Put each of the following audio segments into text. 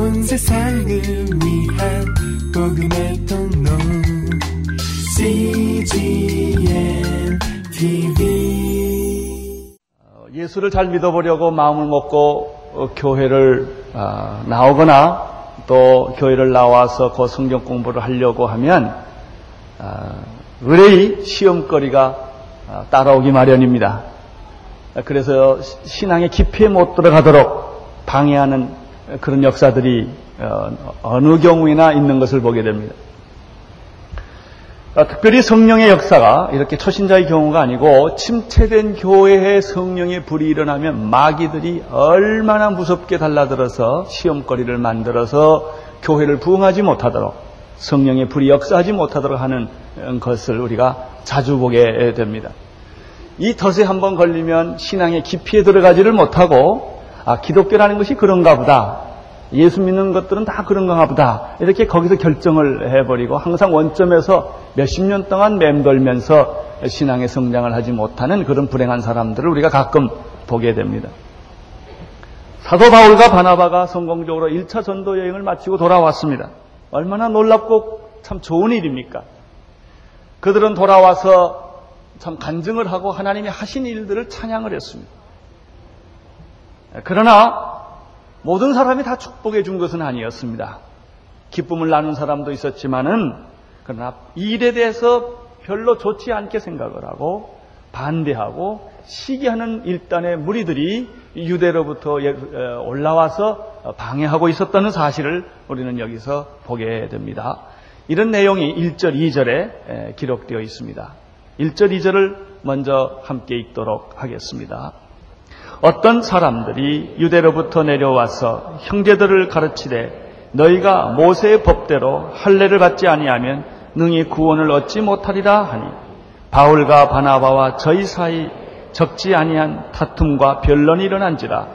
온 세상을 위한 복음의 통로 CGM TV 예수를 잘 믿어보려고 마음을 먹고 어, 교회를 아, 나오거나 또 교회를 나와서 그 성경 공부를 하려고 하면 아, 의뢰의 시험거리가 아, 따라오기 마련입니다. 그래서 신앙의 깊이에 못 들어가도록 방해하는 그런 역사들이 어, 어느 경우에나 있는 것을 보게 됩니다. 어, 특별히 성령의 역사가 이렇게 초신자의 경우가 아니고 침체된 교회에 성령의 불이 일어나면 마귀들이 얼마나 무섭게 달라들어서 시험거리를 만들어서 교회를 부흥하지 못하도록 성령의 불이 역사하지 못하도록 하는 것을 우리가 자주 보게 됩니다. 이 덫에 한번 걸리면 신앙의 깊이에 들어가지를 못하고 아 기독교라는 것이 그런가 보다. 예수 믿는 것들은 다 그런가 보다. 이렇게 거기서 결정을 해버리고 항상 원점에서 몇십 년 동안 맴돌면서 신앙의 성장을 하지 못하는 그런 불행한 사람들을 우리가 가끔 보게 됩니다. 사도 바울과 바나바가 성공적으로 1차 전도 여행을 마치고 돌아왔습니다. 얼마나 놀랍고 참 좋은 일입니까? 그들은 돌아와서 참 간증을 하고 하나님이 하신 일들을 찬양을 했습니다. 그러나 모든 사람이 다 축복해 준 것은 아니었습니다. 기쁨을 나눈 사람도 있었지만은 그러나 이 일에 대해서 별로 좋지 않게 생각을 하고 반대하고 시기하는 일단의 무리들이 유대로부터 예, 올라와서 방해하고 있었다는 사실을 우리는 여기서 보게 됩니다. 이런 내용이 1절, 2절에 기록되어 있습니다. 1절, 2절을 먼저 함께 읽도록 하겠습니다. 어떤 사람들이 유대로부터 내려와서 형제들을 가르치되 너희가 모세의 법대로 할례를 받지 아니하면 능히 구원을 얻지 못하리라 하니 바울과 바나바와 저희 사이 적지 아니한 다툼과 변론이 일어난지라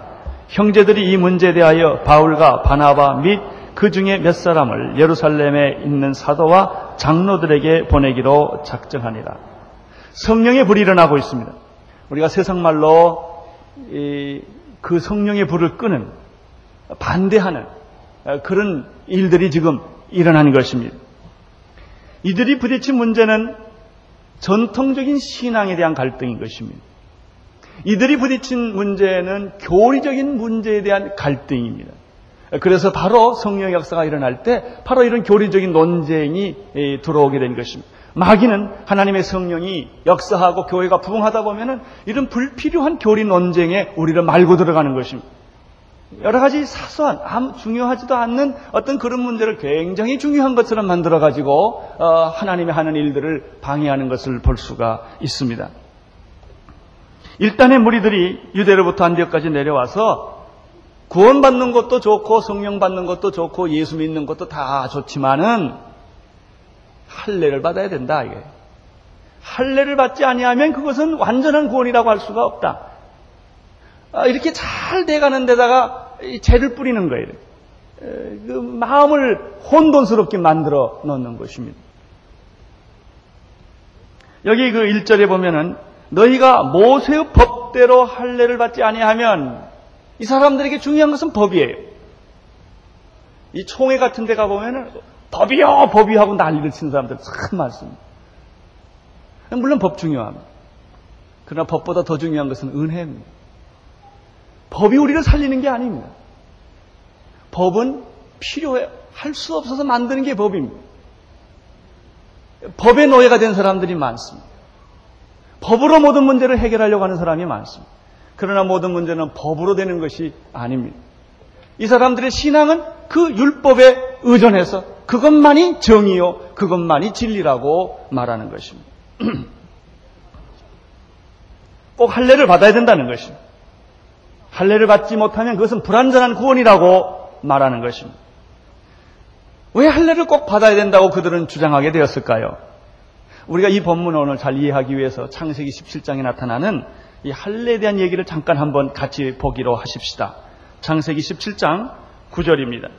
형제들이 이 문제에 대하여 바울과 바나바 및 그 중에 몇 사람을 예루살렘에 있는 사도와 장로들에게 보내기로 작정하니라. 성령의 불이 일어나고 있습니다. 우리가 세상 말로 그 성령의 불을 끄는 반대하는 그런 일들이 지금 일어나는 것입니다. 이들이 부딪힌 문제는 전통적인 신앙에 대한 갈등인 것입니다. 이들이 부딪힌 문제는 교리적인 문제에 대한 갈등입니다. 그래서 바로 성령 역사가 일어날 때 바로 이런 교리적인 논쟁이 들어오게 된 것입니다. 마귀는 하나님의 성령이 역사하고 교회가 부흥하다 보면은 이런 불필요한 교리 논쟁에 우리를 말고 들어가는 것입니다. 여러 가지 사소한 아무 중요하지도 않는 어떤 그런 문제를 굉장히 중요한 것처럼 만들어 가지고 어, 하나님이 하는 일들을 방해하는 것을 볼 수가 있습니다. 일단의 무리들이 유대로부터 안디옥까지 내려와서 구원받는 것도 좋고 성령 받는 것도 좋고 예수 믿는 것도 다 좋지만은 할례를 받아야 된다 이게. 할례를 받지 아니하면 그것은 완전한 구원이라고 할 수가 없다. 아, 이렇게 잘 돼가는 데다가 죄를 뿌리는 거예요. 그 마음을 혼돈스럽게 만들어 놓는 것입니다. 여기 그 1절에 보면은 너희가 모세의 법대로 할례를 받지 아니하면 이 사람들에게 중요한 것은 법이에요. 이 총회 같은 데 가보면은 법이요, 법이 하고 난리를 치는 사람들 참 많습니다. 물론 법 중요합니다. 그러나 법보다 더 중요한 것은 은혜입니다. 법이 우리를 살리는 게 아닙니다. 법은 필요해. 할 수 없어서 만드는 게 법입니다. 법의 노예가 된 사람들이 많습니다. 법으로 모든 문제를 해결하려고 하는 사람이 많습니다. 그러나 모든 문제는 법으로 되는 것이 아닙니다. 이 사람들의 신앙은 그 율법에 의존해서 그것만이 정의요, 그것만이 진리라고 말하는 것입니다. 꼭 할례를 받아야 된다는 것입니다. 할례를 받지 못하면 그것은 불완전한 구원이라고 말하는 것입니다. 왜 할례를 꼭 받아야 된다고 그들은 주장하게 되었을까요? 우리가 이 본문을 오늘 잘 이해하기 위해서 창세기 17장에 나타나는 이 할례에 대한 얘기를 잠깐 한번 같이 보기로 하십시다. 창세기 17장 9절입니다.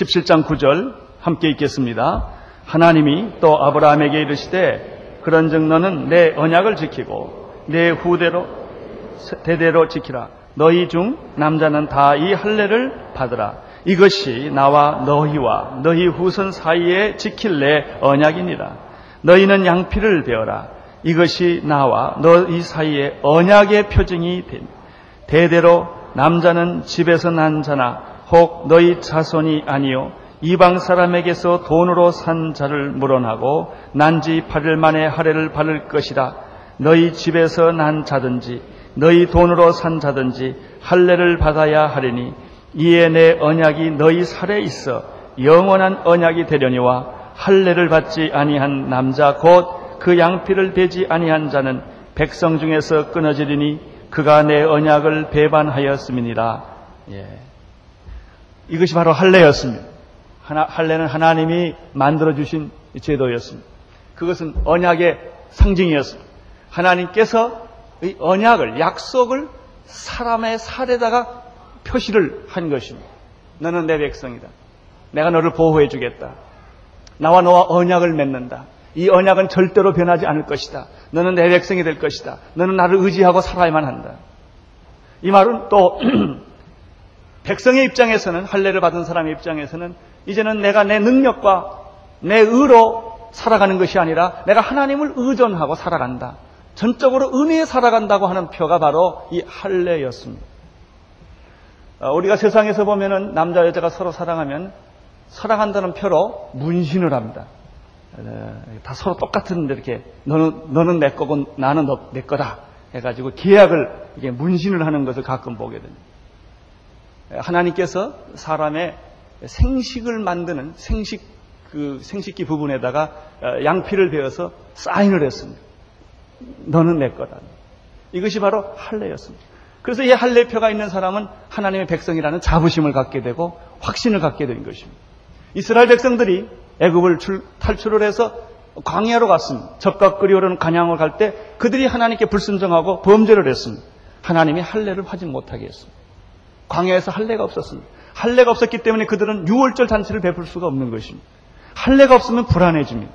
17장 9절 함께 읽겠습니다. 하나님이 또 아브라함에게 이르시되 그런즉 너는 내 언약을 지키고 내 후대로 대대로 지키라. 너희 중 남자는 다 이 할례를 받으라. 이것이 나와 너희와 너희 후손 사이에 지킬 내 언약이니라. 너희는 양피를 베어라. 이것이 나와 너희 사이에 언약의 표징이 됨. 대대로 남자는 집에서 난 자나 혹 너희 자손이 아니요 이방 사람에게서 돈으로 산 자를 물어나고 난지 8일 만에 할례를 받을 것이라 너희 집에서 난 자든지 너희 돈으로 산 자든지 할례를 받아야 하리니 이에 내 언약이 너희 살에 있어 영원한 언약이 되려니와 할례를 받지 아니한 남자 곧 그 양피를 베지 아니한 자는 백성 중에서 끊어지리니 그가 내 언약을 배반하였음이니라. 예. 이것이 바로 할례였습니다. 하나, 할례는 하나님이 만들어 주신 제도였습니다. 그것은 언약의 상징이었습니다. 하나님께서 이 언약을 약속을 사람의 살에다가 표시를 한 것입니다. 너는 내 백성이다. 내가 너를 보호해 주겠다. 나와 너와 언약을 맺는다. 이 언약은 절대로 변하지 않을 것이다. 너는 내 백성이 될 것이다. 너는 나를 의지하고 살아야만 한다. 이 말은 또 백성의 입장에서는 할례를 받은 사람의 입장에서는 이제는 내가 내 능력과 내 의로 살아가는 것이 아니라 내가 하나님을 의존하고 살아간다. 전적으로 은혜에 살아간다고 하는 표가 바로 이 할례였습니다. 어, 우리가 세상에서 보면은 남자 여자가 서로 사랑하면 사랑한다는 표로 문신을 합니다. 어, 다 서로 똑같은 이렇게 너는 너는 내 거고 나는 너, 내 거다 해가지고 계약을 이게 문신을 하는 것을 가끔 보게 됩니다. 하나님께서 사람의 생식을 만드는 생식 그 생식기 부분에다가 어, 양피를 베어서 사인을 했습니다. 너는 내 거다. 이것이 바로 할례였습니다. 그래서 이 할례표가 있는 사람은 하나님의 백성이라는 자부심을 갖게 되고 확신을 갖게 된 것입니다. 이스라엘 백성들이 애굽을 탈출을 해서 광야로 갔습니다. 적각 끓이오르는 간양을 갈 때 그들이 하나님께 불순종하고 범죄를 했습니다. 하나님이 할례를 하지 못하게 했습니다. 광야에서 할례가 없었습니다. 할례가 없었기 때문에 그들은 유월절 잔치를 베풀 수가 없는 것입니다. 할례가 없으면 불안해집니다.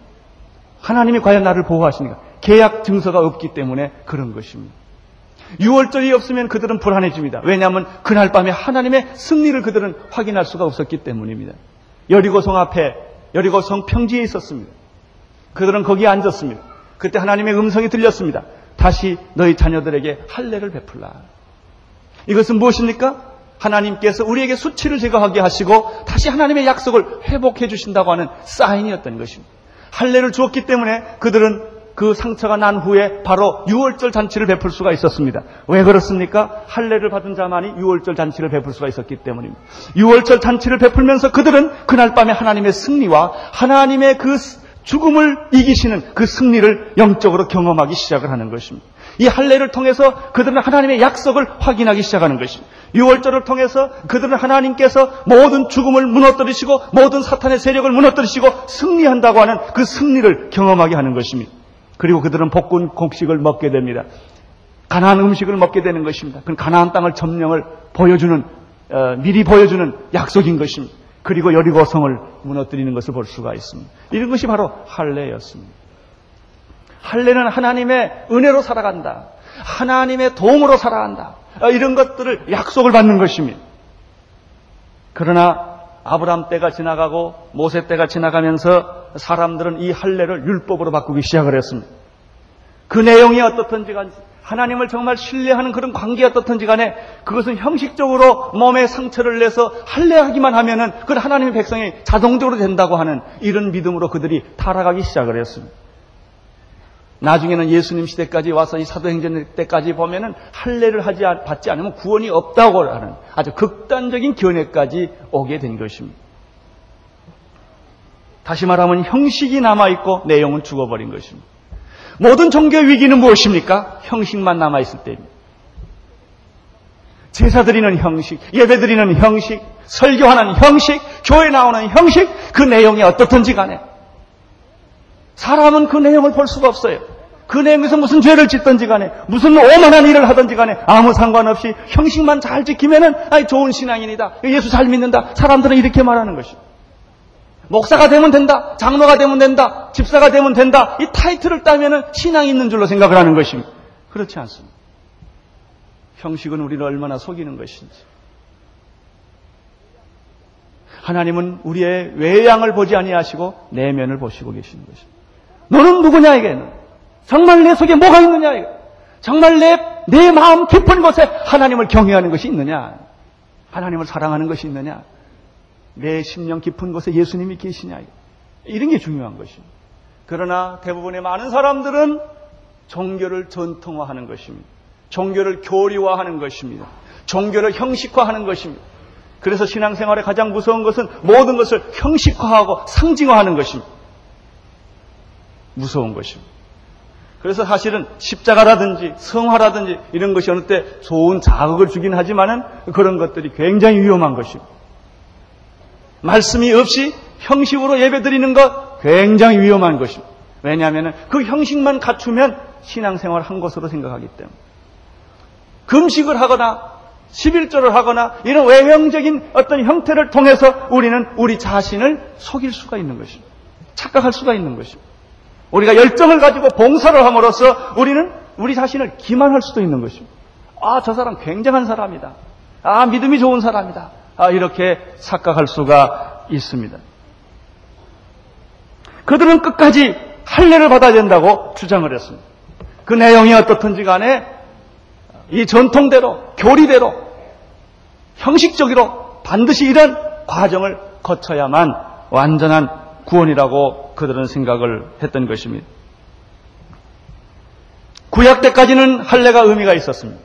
하나님이 과연 나를 보호하시니까 계약 증서가 없기 때문에 그런 것입니다. 6월절이 없으면 그들은 불안해집니다. 왜냐하면 그날 밤에 하나님의 승리를 그들은 확인할 수가 없었기 때문입니다. 여리고 성 앞에 여리고 성 평지에 있었습니다. 그들은 거기에 앉았습니다. 그때 하나님의 음성이 들렸습니다. 다시 너희 자녀들에게 할례를 베풀라. 이것은 무엇입니까? 하나님께서 우리에게 수치를 제거하게 하시고 다시 하나님의 약속을 회복해 주신다고 하는 사인이었던 것입니다. 할례를 주었기 때문에 그들은 그 상처가 난 후에 바로 유월절 잔치를 베풀 수가 있었습니다. 왜 그렇습니까? 할례를 받은 자만이 유월절 잔치를 베풀 수가 있었기 때문입니다. 유월절 잔치를 베풀면서 그들은 그날 밤에 하나님의 승리와 하나님의 그 죽음을 이기시는 그 승리를 영적으로 경험하기 시작을 하는 것입니다. 이 할례를 통해서 그들은 하나님의 약속을 확인하기 시작하는 것입니다. 유월절을 통해서 그들은 하나님께서 모든 죽음을 무너뜨리시고 모든 사탄의 세력을 무너뜨리시고 승리한다고 하는 그 승리를 경험하게 하는 것입니다. 그리고 그들은 볶은 곡식을 먹게 됩니다. 가나안 음식을 먹게 되는 것입니다. 그건 가나안 땅을 점령을 보여주는 어, 미리 보여주는 약속인 것입니다. 그리고 여리고성을 무너뜨리는 것을 볼 수가 있습니다. 이런 것이 바로 할례였습니다. 할례는 하나님의 은혜로 살아간다. 하나님의 도움으로 살아간다. 어, 이런 것들을 약속을 받는 것입니다. 그러나 아브람 때가 지나가고 모세 때가 지나가면서 사람들은 이 할례를 율법으로 바꾸기 시작을 했습니다. 그 내용이 어떻든지 간 하나님을 정말 신뢰하는 그런 관계 어떻든지 간에 그것은 형식적으로 몸에 상처를 내서 할례하기만 하면은 그 하나님의 백성이 자동적으로 된다고 하는 이런 믿음으로 그들이 타락하기 시작을 했습니다. 나중에는 예수님 시대까지 와서 이 사도행전 때까지 보면은 할례를 하지 받지 않으면 구원이 없다고 하는 아주 극단적인 견해까지 오게 된 것입니다. 다시 말하면 형식이 남아 있고 내용은 죽어버린 것입니다. 모든 종교 위기는 무엇입니까? 형식만 남아 있을 때입니다. 제사 드리는 형식, 예배 드리는 형식, 설교하는 형식, 교회 나오는 형식, 그 내용이 어떻든지 간에 사람은 그 내용을 볼 수가 없어요. 그 내용에서 무슨 죄를 짓든지 간에 무슨 오만한 일을 하든지 간에 아무 상관없이 형식만 잘 지키면은 아이 좋은 신앙인이다. 예수 잘 믿는다. 사람들은 이렇게 말하는 것이. 목사가 되면 된다, 장로가 되면 된다, 집사가 되면 된다. 이 타이틀을 따면은 신앙이 있는 줄로 생각을 하는 것입니다. 그렇지 않습니다. 형식은 우리를 얼마나 속이는 것인지. 하나님은 우리의 외양을 보지 아니하시고 내면을 보시고 계시는 것입니다. 너는 누구냐 이게? 정말 내 속에 뭐가 있느냐 이게? 정말 내, 내 마음 깊은 곳에 하나님을 경외하는 것이 있느냐? 하나님을 사랑하는 것이 있느냐? 내 심령 깊은 곳에 예수님이 계시냐? 이런 게 중요한 것입니다. 그러나 대부분의 많은 사람들은 종교를 전통화하는 것입니다. 종교를 교리화하는 것입니다. 종교를 형식화하는 것입니다. 그래서 신앙생활의 가장 무서운 것은 모든 것을 형식화하고 상징화하는 것입니다. 무서운 것입니다. 그래서 사실은 십자가라든지 성화라든지 이런 것이 어느 때 좋은 자극을 주긴 하지만은 그런 것들이 굉장히 위험한 것입니다. 말씀이 없이 형식으로 예배 드리는 것 굉장히 위험한 것입니다. 왜냐하면 그 형식만 갖추면 신앙생활 한 것으로 생각하기 때문에. 금식을 하거나 11조를 하거나 이런 외형적인 어떤 형태를 통해서 우리는 우리 자신을 속일 수가 있는 것입니다. 착각할 수가 있는 것입니다. 우리가 열정을 가지고 봉사를 함으로써 우리는 우리 자신을 기만할 수도 있는 것입니다. 아, 저 사람 굉장한 사람이다. 아, 믿음이 좋은 사람이다. 아, 이렇게 착각할 수가 있습니다. 그들은 끝까지 할례를 받아야 된다고 주장을 했습니다. 그 내용이 어떻든지 간에 이 전통대로, 교리대로, 형식적으로 반드시 이런 과정을 거쳐야만 완전한 구원이라고 그들은 생각을 했던 것입니다. 구약 때까지는 할례가 의미가 있었습니다.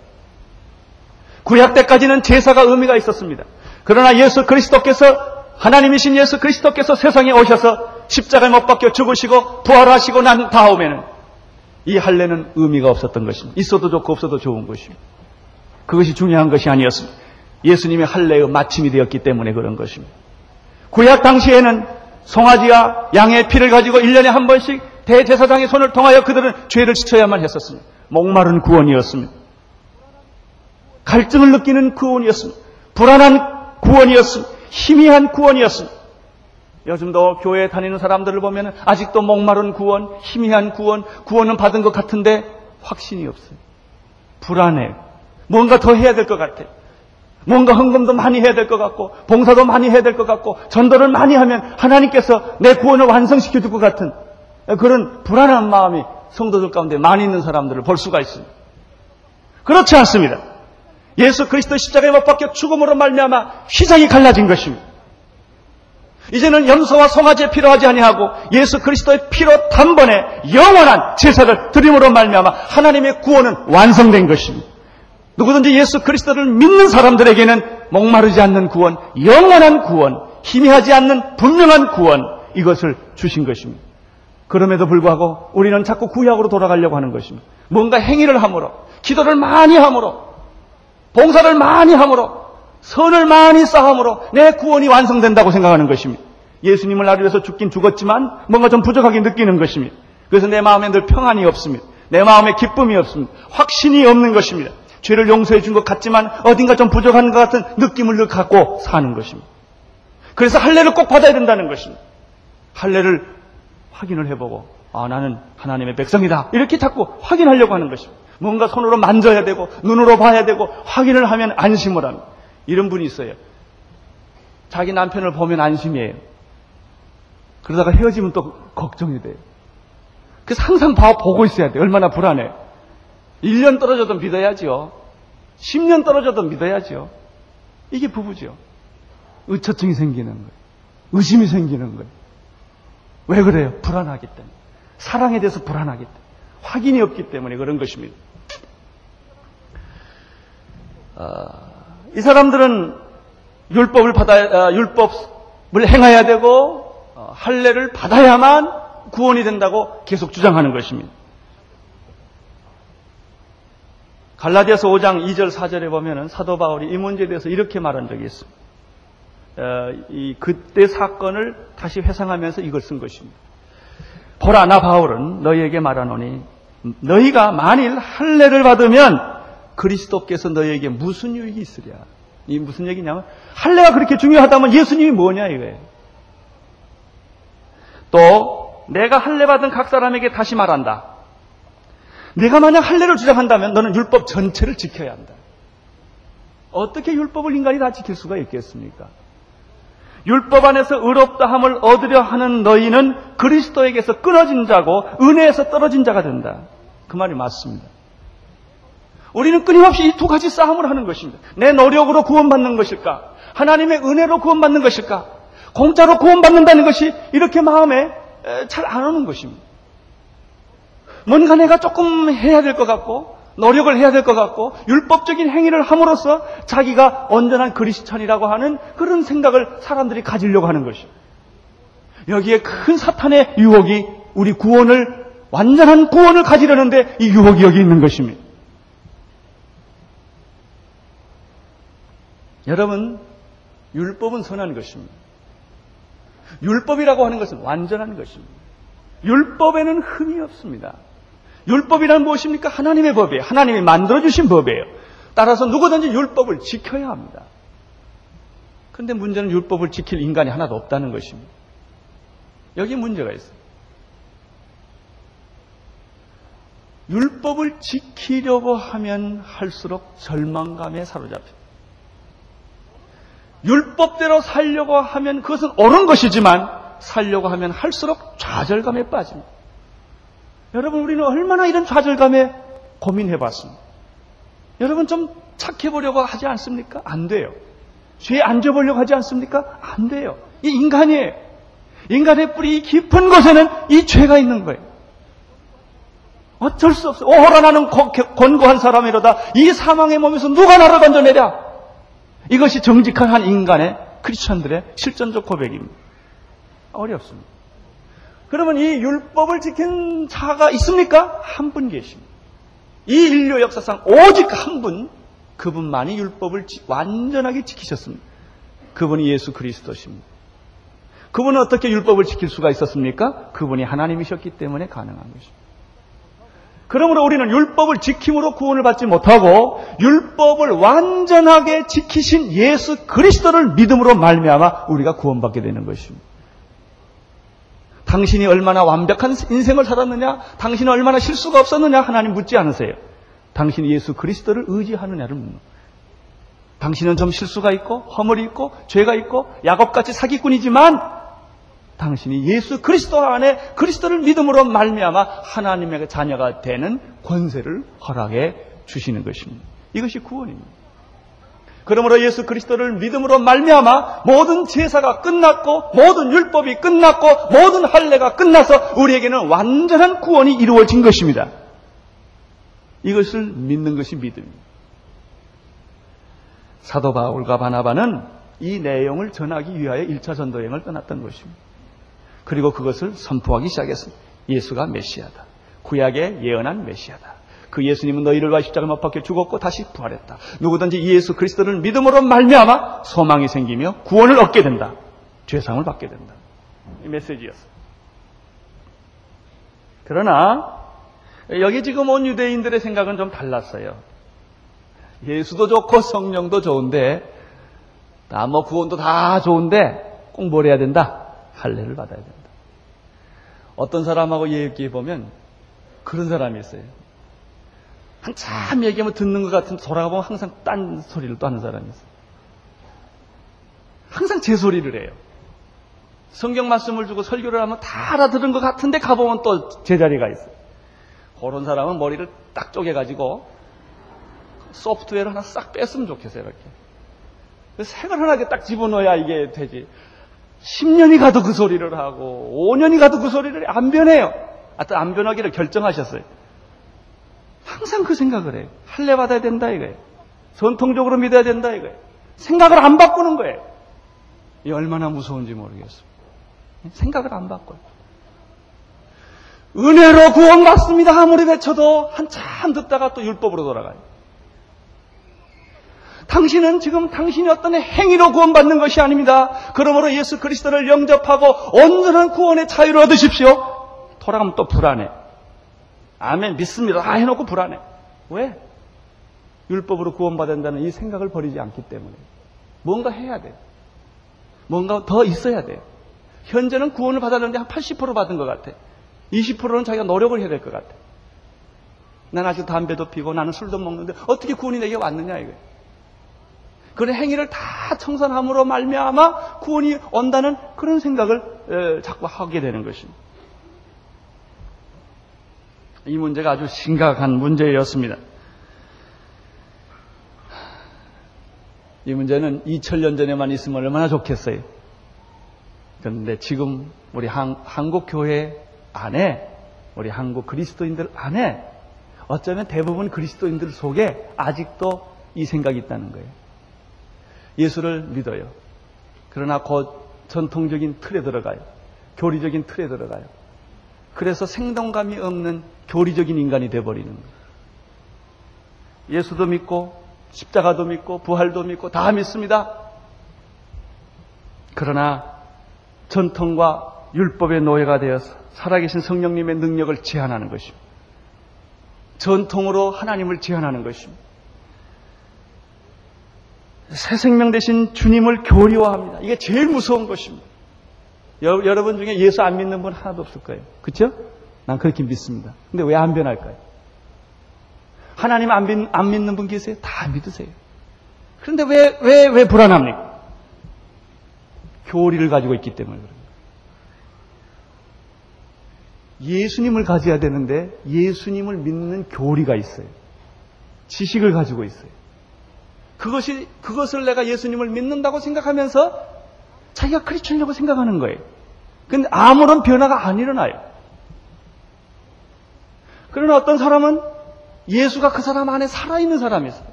구약 때까지는 제사가 의미가 있었습니다. 그러나 예수 그리스도께서 하나님이신 예수 그리스도께서 세상에 오셔서 십자가에 못 박혀 죽으시고 부활하시고 난 다음에는 이 할례는 의미가 없었던 것입니다. 있어도 좋고 없어도 좋은 것입니다. 그것이 중요한 것이 아니었습니다. 예수님이 할례의 마침이 되었기 때문에 그런 것입니다. 구약 당시에는 송아지와 양의 피를 가지고 1년에 한 번씩 대제사장의 손을 통하여 그들은 죄를 지쳐야만 했었습니다. 목마른 구원이었습니다. 갈증을 느끼는 구원이었습니다. 불안한 구원이었습니다. 희미한 구원이었습니다. 요즘도 교회에 다니는 사람들을 보면 아직도 목마른 구원, 희미한 구원, 구원은 받은 것 같은데 확신이 없어요. 불안해요. 뭔가 더 해야 될 것 같아요. 뭔가 헌금도 많이 해야 될 것 같고, 봉사도 많이 해야 될 것 같고, 전도를 많이 하면 하나님께서 내 구원을 완성시켜 줄 것 같은 그런 불안한 마음이 성도들 가운데 많이 있는 사람들을 볼 수가 있습니다. 그렇지 않습니다. 예수 그리스도 십자가에 못 박혀 죽음으로 말미암아 휘장이 갈라진 것입니다. 이제는 염소와 송아지 필요하지 아니하고 예수 그리스도의 피로 단번에 영원한 제사를 드림으로 말미암아 하나님의 구원은 완성된 것입니다. 누구든지 예수 그리스도를 믿는 사람들에게는 목마르지 않는 구원, 영원한 구원, 희미하지 않는 분명한 구원 이것을 주신 것입니다. 그럼에도 불구하고 우리는 자꾸 구약으로 돌아가려고 하는 것입니다. 뭔가 행위를 함으로, 기도를 많이 함으로, 봉사를 많이 함으로, 선을 많이 쌓음으로 내 구원이 완성된다고 생각하는 것입니다. 예수님을 나를 위해서 죽긴 죽었지만 뭔가 좀 부족하게 느끼는 것입니다. 그래서 내 마음에 늘 평안이 없습니다. 내 마음에 기쁨이 없습니다. 확신이 없는 것입니다. 죄를 용서해 준 것 같지만 어딘가 좀 부족한 것 같은 느낌을 늘 갖고 사는 것입니다. 그래서 할례를 꼭 받아야 된다는 것입니다. 할례를 확인을 해보고 아 나는 하나님의 백성이다 이렇게 자꾸 확인하려고 하는 것입니다. 뭔가 손으로 만져야 되고 눈으로 봐야 되고 확인을 하면 안심을 합니다. 이런 분이 있어요. 자기 남편을 보면 안심이에요. 그러다가 헤어지면 또 걱정이 돼요. 그래서 항상 보고 있어야 돼요. 얼마나 불안해. 1년 떨어져도 믿어야죠. 10년 떨어져도 믿어야죠. 이게 부부죠. 의처증이 생기는 거예요. 의심이 생기는 거예요. 왜 그래요? 불안하기 때문에. 사랑에 대해서 불안하기 때문에. 확인이 없기 때문에 그런 것입니다. 어, 이 사람들은 율법을 받아야, 어, 율법을 행해야 되고, 어, 할례를 받아야만 구원이 된다고 계속 주장하는 것입니다. 갈라디아서 5장 2절 4절에 보면은 사도 바울이 이 문제에 대해서 이렇게 말한 적이 있습니다. 어, 이 그때 사건을 다시 회상하면서 이걸 쓴 것입니다. 보라 나 바울은 너희에게 말하노니 너희가 만일 할례를 받으면 그리스도께서 너희에게 무슨 유익이 있으랴? 이 무슨 얘기냐면 할례가 그렇게 중요하다면 예수님이 뭐냐 이거예요. 또 내가 할례 받은 각 사람에게 다시 말한다. 내가 만약 할례를 주장한다면 너는 율법 전체를 지켜야 한다. 어떻게 율법을 인간이 다 지킬 수가 있겠습니까? 율법 안에서 의롭다함을 얻으려 하는 너희는 그리스도에게서 끊어진 자고 은혜에서 떨어진 자가 된다. 그 말이 맞습니다. 우리는 끊임없이 이 두 가지 싸움을 하는 것입니다. 내 노력으로 구원받는 것일까? 하나님의 은혜로 구원받는 것일까? 공짜로 구원받는다는 것이 이렇게 마음에 잘 안 오는 것입니다. 뭔가 내가 조금 해야 될 것 같고, 노력을 해야 될 것 같고, 율법적인 행위를 함으로써 자기가 온전한 그리스천이라고 하는 그런 생각을 사람들이 가지려고 하는 것이죠. 여기에 큰 사탄의 유혹이 우리 구원을, 완전한 구원을 가지려는데 이 유혹이 여기 있는 것입니다. 여러분, 율법은 선한 것입니다. 율법이라고 하는 것은 완전한 것입니다. 율법에는 흠이 없습니다. 율법이란 무엇입니까? 하나님의 법이에요. 하나님이 만들어주신 법이에요. 따라서 누구든지 율법을 지켜야 합니다. 그런데 문제는 율법을 지킬 인간이 하나도 없다는 것입니다. 여기 문제가 있어요. 율법을 지키려고 하면 할수록 절망감에 사로잡혀. 율법대로 살려고 하면 그것은 옳은 것이지만 살려고 하면 할수록 좌절감에 빠집니다. 여러분 우리는 얼마나 이런 좌절감에 고민해 봤습니다. 여러분 좀 착해 보려고 하지 않습니까? 안 돼요. 죄에 앉아보려고 하지 않습니까? 안 돼요. 이 인간이에요. 인간의 뿌리 깊은 곳에는 이 죄가 있는 거예요. 어쩔 수 없어요. 오호라 나는 권고한 사람이로다. 이 사망의 몸에서 누가 나를 건져내랴? 이것이 정직한 한 인간의 크리스천들의 실전적 고백입니다. 어렵습니다. 그러면 이 율법을 지킨 자가 있습니까? 한 분 계십니다. 이 인류 역사상 오직 한 분, 그분만이 율법을 완전하게 지키셨습니다. 그분이 예수 그리스도십니다. 그분은 어떻게 율법을 지킬 수가 있었습니까? 그분이 하나님이셨기 때문에 가능한 것입니다. 그러므로 우리는 율법을 지킴으로 구원을 받지 못하고 율법을 완전하게 지키신 예수 그리스도를 믿음으로 말미암아 우리가 구원받게 되는 것입니다. 당신이 얼마나 완벽한 인생을 살았느냐? 당신은 얼마나 실수가 없었느냐? 하나님 묻지 않으세요. 당신이 예수 그리스도를 의지하느냐를 묻는 당신은 좀 실수가 있고 허물이 있고 죄가 있고 야곱같이 사기꾼이지만 당신이 예수 그리스도 안에 그리스도를 믿음으로 말미암아 하나님의 자녀가 되는 권세를 허락해 주시는 것입니다. 이것이 구원입니다. 그러므로 예수 그리스도를 믿음으로 말미암아 모든 제사가 끝났고 모든 율법이 끝났고 모든 할례가 끝나서 우리에게는 완전한 구원이 이루어진 것입니다. 이것을 믿는 것이 믿음입니다. 사도 바울과 바나바는 이 내용을 전하기 위하여 1차 전도 여행을 떠났던 것입니다. 그리고 그것을 선포하기 시작했습니다. 예수가 메시아다. 구약에 예언한 메시아다. 그 예수님은 너희를 와 십자가 못 박혀 죽었고 다시 부활했다. 누구든지 예수 그리스도를 믿음으로 말미암아 소망이 생기며 구원을 얻게 된다. 죄상을 받게 된다. 이 메시지였어. 그러나 여기 지금 온 유대인들의 생각은 좀 달랐어요. 예수도 좋고 성령도 좋은데 다뭐 구원도 다 좋은데 꼭 뭘 해야 된다? 할례를 받아야 된다. 어떤 사람하고 얘기해 보면 그런 사람이 있어요. 한참 얘기하면 듣는 것 같은 돌아가 보면 항상 딴 소리를 또 하는 사람이 있어요. 항상 제 소리를 해요. 성경 말씀을 주고 설교를 하면 다 알아들은 것 같은데 가보면 또 제자리가 있어요. 그런 사람은 머리를 딱 쪼개가지고 소프트웨어를 하나 싹 뺐으면 좋겠어요, 이렇게. 색을 하나 딱 집어넣어야 이게 되지. 10년이 가도 그 소리를 하고 5년이 가도 그 소리를 안 변해요. 하여튼 안 변하기를 결정하셨어요. 항상 그 생각을 해요. 할례 받아야 된다 이거예요. 전통적으로 믿어야 된다 이거예요. 생각을 안 바꾸는 거예요. 이 얼마나 무서운지 모르겠어요. 생각을 안 바꿔요. 은혜로 구원받습니다. 아무리 외쳐도 한참 듣다가 또 율법으로 돌아가요. 당신은 지금 당신이 어떤 행위로 구원받는 것이 아닙니다. 그러므로 예수 그리스도를 영접하고 온전한 구원의 자유를 얻으십시오. 돌아가면 또 불안해. 아멘 믿습니다. 다 해놓고 불안해. 왜? 율법으로 구원받는다는 이 생각을 버리지 않기 때문에. 뭔가 해야 돼. 뭔가 더 있어야 돼. 현재는 구원을 받았는데 한 80% 받은 것 같아. 20%는 자기가 노력을 해야 될 것 같아. 난 아직 담배도 피고 나는 술도 먹는데 어떻게 구원이 내게 왔느냐 이거예요. 그런 행위를 다 청산함으로 말미암아 구원이 온다는 그런 생각을 에, 자꾸 하게 되는 것입니다. 이 문제가 아주 심각한 문제였습니다. 이 문제는 2000년 전에만 있으면 얼마나 좋겠어요. 그런데 지금 우리 한, 한국 교회 안에 우리 한국 그리스도인들 안에 어쩌면 대부분 그리스도인들 속에 아직도 이 생각이 있다는 거예요. 예수를 믿어요. 그러나 곧 전통적인 틀에 들어가요. 교리적인 틀에 들어가요. 그래서 생동감이 없는 교리적인 인간이 거예요. 예수도 믿고 십자가도 믿고 부활도 믿고 다 믿습니다. 그러나 전통과 율법의 노예가 되어서 살아계신 성령님의 능력을 제한하는 것입니다. 전통으로 하나님을 제한하는 것입니다. 새 생명 대신 주님을 교리화합니다. 이게 제일 무서운 것입니다. 여, 러분 중에 예수 안 믿는 분 하나도 없을 거예요. 그렇죠? 난 그렇게 믿습니다. 근데 왜 안 변할까요? 하나님 안, 믿, 안 믿는 분 계세요? 다 믿으세요. 그런데 왜, 왜, 왜 불안합니까? 교리를 가지고 있기 때문에 거예요. 예수님을 가져야 되는데 예수님을 믿는 교리가 있어요. 지식을 가지고 있어요. 그것이, 그것을 내가 예수님을 믿는다고 생각하면서 자기가 크리스천이라고 생각하는 거예요. 근데 아무런 변화가 안 일어나요. 그러나 어떤 사람은 예수가 그 사람 안에 살아있는 사람이 있어요.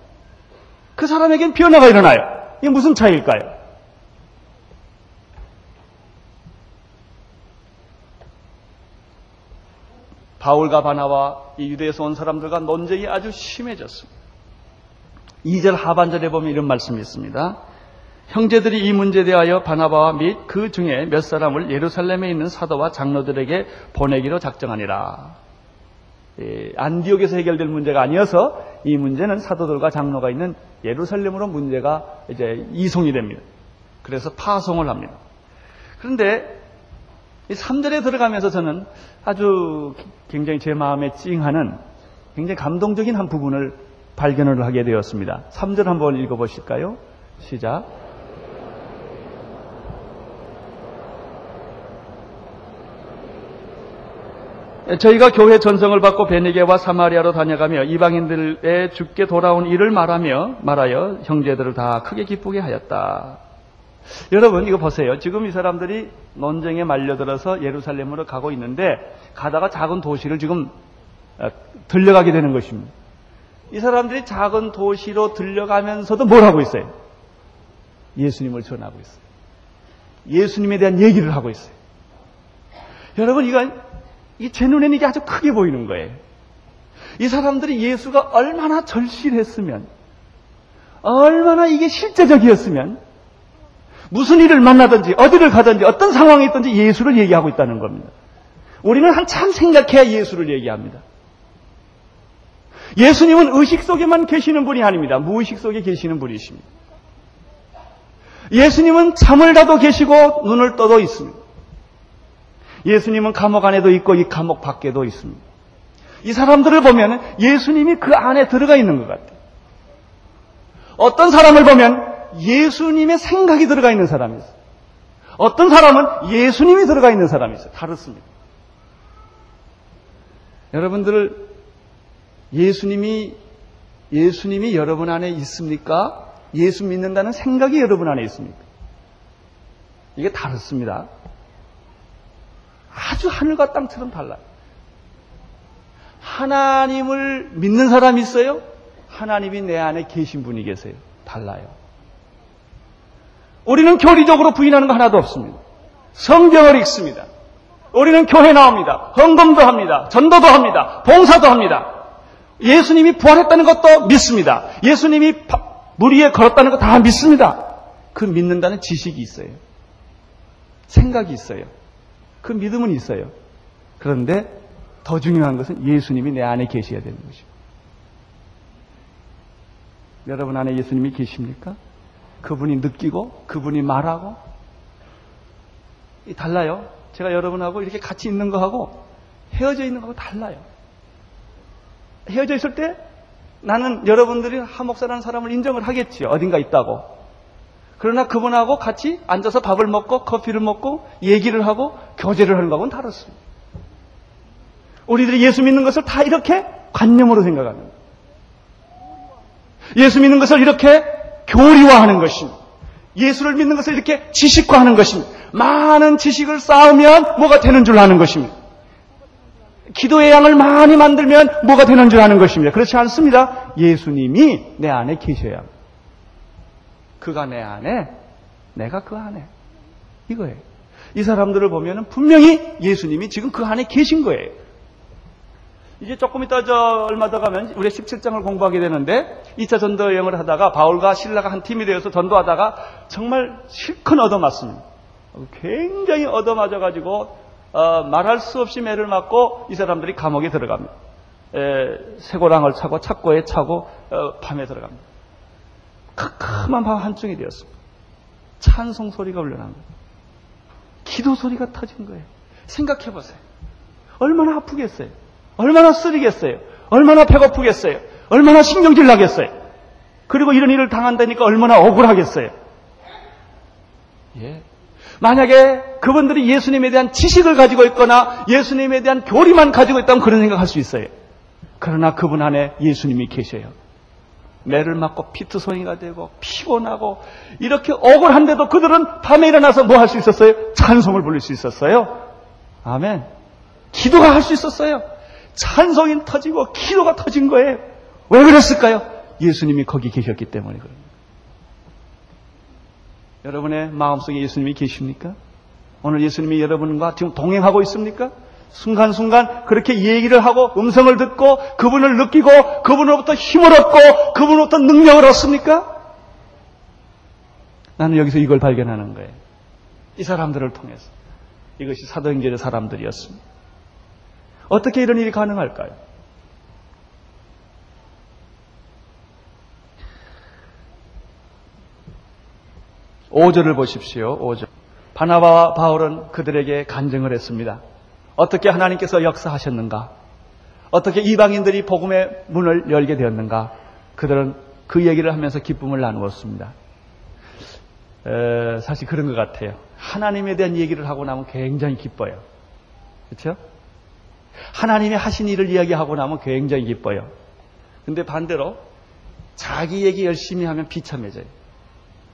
그 사람에겐 변화가 일어나요. 이게 무슨 차이일까요? 바울과 바나와 이 유대에서 온 사람들과 논쟁이 아주 심해졌습니다. 2절 하반절에 보면 이런 말씀이 있습니다. 형제들이 이 문제에 대하여 바나바와 및 그 중에 몇 사람을 예루살렘에 있는 사도와 장로들에게 보내기로 작정하니라. 예, 안디옥에서 해결될 문제가 아니어서 이 문제는 사도들과 장로가 있는 예루살렘으로 문제가 이제 이송이 됩니다. 그래서 파송을 합니다. 그런데 이 3절에 들어가면서 저는 아주 굉장히 제 마음에 찡하는 굉장히 감동적인 한 부분을 발견을 하게 되었습니다. 3절 한번 읽어보실까요? 시작. 저희가 교회 전성을 받고 베니게와 사마리아로 다녀가며 이방인들의 죽게 돌아온 일을 말하며 말하여 형제들을 다 크게 기쁘게 하였다. 여러분 이거 보세요. 지금 이 사람들이 논쟁에 말려들어서 예루살렘으로 가고 있는데 가다가 작은 도시를 지금 어, 들려가게 되는 것입니다. 이 사람들이 작은 도시로 들려가면서도 뭘 하고 있어요? 예수님을 전하고 있어요. 예수님에 대한 얘기를 하고 있어요. 여러분 이건 이 제 눈에는 이게 아주 크게 보이는 거예요. 이 사람들이 예수가 얼마나 절실했으면, 얼마나 이게 실제적이었으면, 무슨 일을 만나든지, 어디를 가든지, 어떤 상황에 있든지 예수를 얘기하고 있다는 겁니다. 우리는 한참 생각해야 예수를 얘기합니다. 예수님은 의식 속에만 계시는 분이 아닙니다. 무의식 속에 계시는 분이십니다. 예수님은 잠을 자도 계시고 눈을 떠도 있습니다. 예수님은 감옥 안에도 있고 이 감옥 밖에도 있습니다. 이 사람들을 보면 예수님이 그 안에 들어가 있는 것 같아요. 어떤 사람을 보면 예수님의 생각이 들어가 있는 사람이 있어요. 어떤 사람은 예수님이 들어가 있는 사람이 있어요. 다릅습니다. 여러분들 예수님이 예수님이 여러분 안에 있습니까? 예수 믿는다는 생각이 여러분 안에 있습니까? 이게 다릅니다. 아주 하늘과 땅처럼 달라요. 하나님을 믿는 사람이 있어요? 하나님이 내 안에 계신 분이 계세요. 달라요. 우리는 교리적으로 부인하는 거 하나도 없습니다. 성경을 읽습니다. 우리는 교회 나옵니다. 헌금도 합니다. 전도도 합니다. 봉사도 합니다. 예수님이 부활했다는 것도 믿습니다. 예수님이 물 위에 걸었다는 거 다 믿습니다. 그 믿는다는 지식이 있어요. 생각이 있어요. 그 믿음은 있어요. 그런데 더 중요한 것은 예수님이 내 안에 계셔야 되는 것이죠. 여러분 안에 예수님이 계십니까? 그분이 느끼고, 그분이 말하고, 달라요. 제가 여러분하고 이렇게 같이 있는 거하고 헤어져 있는 거하고 달라요. 헤어져 있을 때 나는 여러분들이 하 목사라는 사람을 인정을 하겠지요. 어딘가 있다고. 그러나 그분하고 같이 앉아서 밥을 먹고 커피를 먹고 얘기를 하고 교제를 하는 거하고는 다릅니다. 우리들이 예수 믿는 것을 다 이렇게 관념으로 거예요. 예수 믿는 것을 이렇게 교리화하는 것입니다. 예수를 믿는 것을 이렇게 지식화하는 것입니다. 많은 지식을 쌓으면 뭐가 되는 줄 아는 것입니다. 기도의 양을 많이 만들면 뭐가 되는 줄 아는 것입니다. 그렇지 않습니다. 예수님이 내 안에 계셔야 합니다. 그가 내 안에, 내가 그 안에. 이거예요. 이 사람들을 보면 분명히 예수님이 지금 그 안에 계신 거예요. 이제 조금 이따 저 얼마 더 가면 우리 17장을 공부하게 되는데 2차 전도 여행을 하다가 바울과 신라가 한 팀이 되어서 전도하다가 정말 실컷 얻어맞습니다. 굉장히 얻어맞아 가지고 어, 말할 수 없이 매를 맞고 이 사람들이 감옥에 들어갑니다. 에, 쇠고랑을 차고 착고에 차고 어, 밤에 들어갑니다. 캄캄한 밤 한중이 되었습니다. 찬송 소리가 울려난 거예요. 기도 소리가 터진 거예요. 생각해 보세요. 얼마나 아프겠어요. 얼마나 쓰리겠어요. 얼마나 배고프겠어요. 얼마나 신경질 나겠어요. 그리고 이런 일을 당한다니까 얼마나 억울하겠어요. 예. 만약에 그분들이 예수님에 대한 지식을 가지고 있거나 예수님에 대한 교리만 가지고 있다면 그런 생각할 수 있어요. 그러나 그분 안에 예수님이 계셔요. 매를 맞고 소리가 되고 피곤하고 이렇게 억울한데도 그들은 밤에 일어나서 뭐 할 수 있었어요? 찬송을 부를 수 있었어요. 아멘. 기도가 할 수 있었어요. 찬송이 터지고 기도가 터진 거예요. 왜 그랬을까요? 예수님이 거기 계셨기 때문에 그럽니다. 여러분의 마음속에 예수님이 계십니까? 오늘 예수님이 여러분과 지금 동행하고 있습니까? 순간순간 그렇게 얘기를 하고 음성을 듣고 그분을 느끼고 그분으로부터 힘을 얻고 그분으로부터 능력을 얻습니까? 나는 여기서 이걸 발견하는 거예요. 이 사람들을 통해서. 이것이 사도행전의 사람들이었습니다. 어떻게 이런 일이 가능할까요? 5절을 보십시오. 5절. 바나바와 바울은 그들에게 간증을 했습니다. 어떻게 하나님께서 역사하셨는가? 어떻게 이방인들이 복음의 문을 열게 되었는가? 그들은 그 얘기를 하면서 기쁨을 나누었습니다. 에, 사실 그런 것 같아요. 하나님에 대한 얘기를 하고 나면 굉장히 기뻐요. 그렇죠? 하나님이 하신 일을 이야기하고 나면 굉장히 기뻐요. 근데 반대로 자기 얘기 열심히 하면 비참해져요.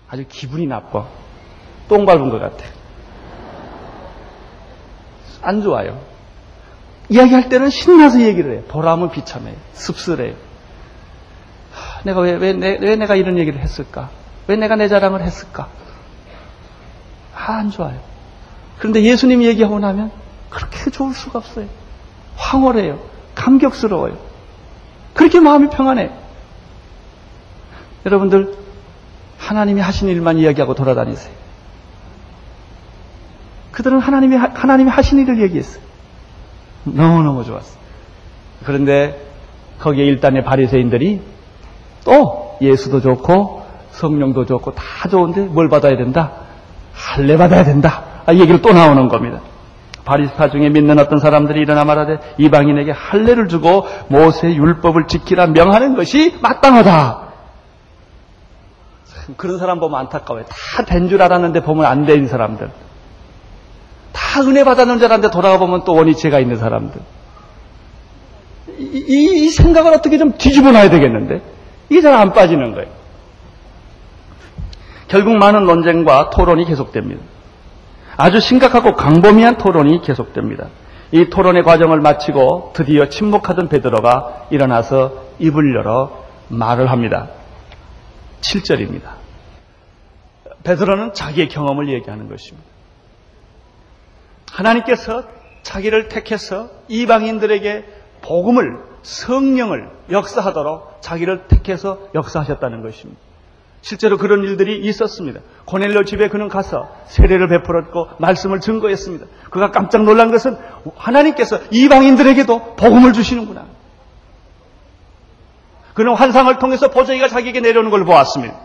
아주 기분이 나빠. 똥 밟은 것 같아. 안 좋아요. 이야기할 때는 신나서 얘기를 해요. 보람은 비참해요. 씁쓸해요. 하, 내가 왜, 왜, 내, 왜 내가 이런 얘기를 했을까? 왜 내가 내 자랑을 했을까? 아, 안 좋아요. 그런데 예수님 얘기하고 나면 그렇게 좋을 수가 없어요. 황홀해요. 감격스러워요. 그렇게 마음이 평안해. 여러분들 하나님이 하신 일만 이야기하고 돌아다니세요. 그들은 하나님이 하나님이 하신 일을 얘기했어요. 너무너무 좋았어. 그런데 거기에 일단의 바리새인들이 또 예수도 좋고 성령도 좋고 다 좋은데 뭘 받아야 된다? 할례 받아야 된다. 아, 얘기를 또 나오는 겁니다. 바리스파 중에 믿는 어떤 사람들이 일어나 말하되 이방인에게 할례를 주고 모세 율법을 지키라 명하는 것이 마땅하다. 그런 사람 보면 안타까워요. 다 된 줄 알았는데 보면 안 된 사람들. 다 은혜 받았는 줄 알았는데 돌아가 보면 또 원위치가 있는 사람들. 이, 이, 이 생각을 어떻게 좀 뒤집어 놔야 되겠는데? 이게 잘 안 빠지는 거예요. 결국 많은 논쟁과 토론이 계속됩니다. 아주 심각하고 강범위한 토론이 계속됩니다. 이 토론의 과정을 마치고 드디어 침묵하던 베드로가 일어나서 입을 열어 말을 합니다. 7절입니다. 베드로는 자기의 경험을 얘기하는 것입니다. 하나님께서 자기를 택해서 이방인들에게 복음을 성령을 역사하도록 자기를 택해서 역사하셨다는 것입니다. 실제로 그런 일들이 있었습니다. 고넬료 집에 그는 가서 세례를 베풀었고 말씀을 증거했습니다. 그가 깜짝 놀란 것은 하나님께서 이방인들에게도 복음을 주시는구나. 그는 환상을 통해서 보정이가 자기에게 내려오는 걸 보았습니다.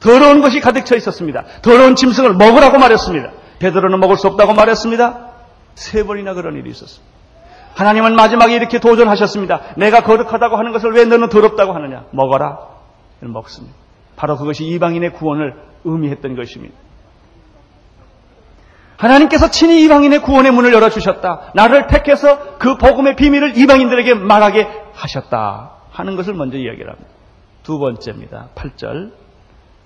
더러운 것이 가득 차 있었습니다. 더러운 짐승을 먹으라고 말했습니다. 베드로는 먹을 수 없다고 말했습니다. 세 번이나 그런 일이 있었습니다. 하나님은 마지막에 이렇게 도전하셨습니다. 내가 거룩하다고 하는 것을 왜 너는 더럽다고 하느냐? 먹어라. 먹습니다. 바로 그것이 이방인의 구원을 의미했던 것입니다. 하나님께서 친히 이방인의 구원의 문을 열어주셨다. 나를 택해서 그 복음의 비밀을 이방인들에게 말하게 하셨다. 하는 것을 먼저 이야기를 합니다. 두 번째입니다. 8절.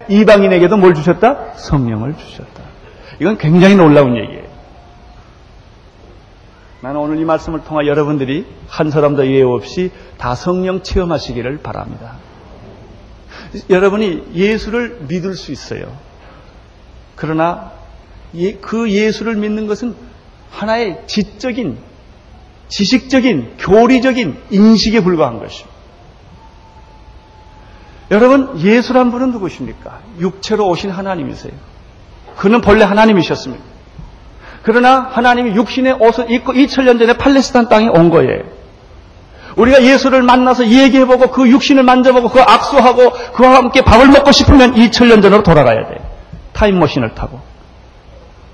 이방인에게도 뭘 주셨다? 성령을 주셨다. 이건 굉장히 놀라운 얘기예요. 나는 오늘 이 말씀을 통해 여러분들이 한 사람도 예외 없이 다 성령 체험하시기를 바랍니다. 여러분이 예수를 믿을 수 있어요. 그러나 그 예수를 믿는 것은 하나의 지적인, 지식적인, 교리적인 인식에 불과한 것입니다. 여러분, 예수란 분은 누구십니까? 육체로 오신 하나님이세요. 그는 본래 하나님이셨습니다. 그러나 하나님이 육신의 옷을 입고 2000년 전에 팔레스타인 땅에 온 거예요. 우리가 예수를 만나서 얘기해보고 그 육신을 만져보고 그 악수하고 그와 함께 밥을 먹고 싶으면 2000년 전으로 돌아가야 돼요. 타임머신을 타고.